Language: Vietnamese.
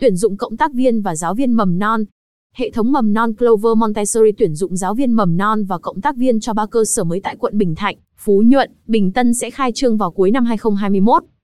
Tuyển dụng cộng tác viên và giáo viên mầm non. Hệ thống mầm non Clover Montessori tuyển dụng giáo viên mầm non và cộng tác viên cho ba cơ sở mới tại quận Bình Thạnh, Phú Nhuận, Bình Tân sẽ khai trương vào cuối năm 2021.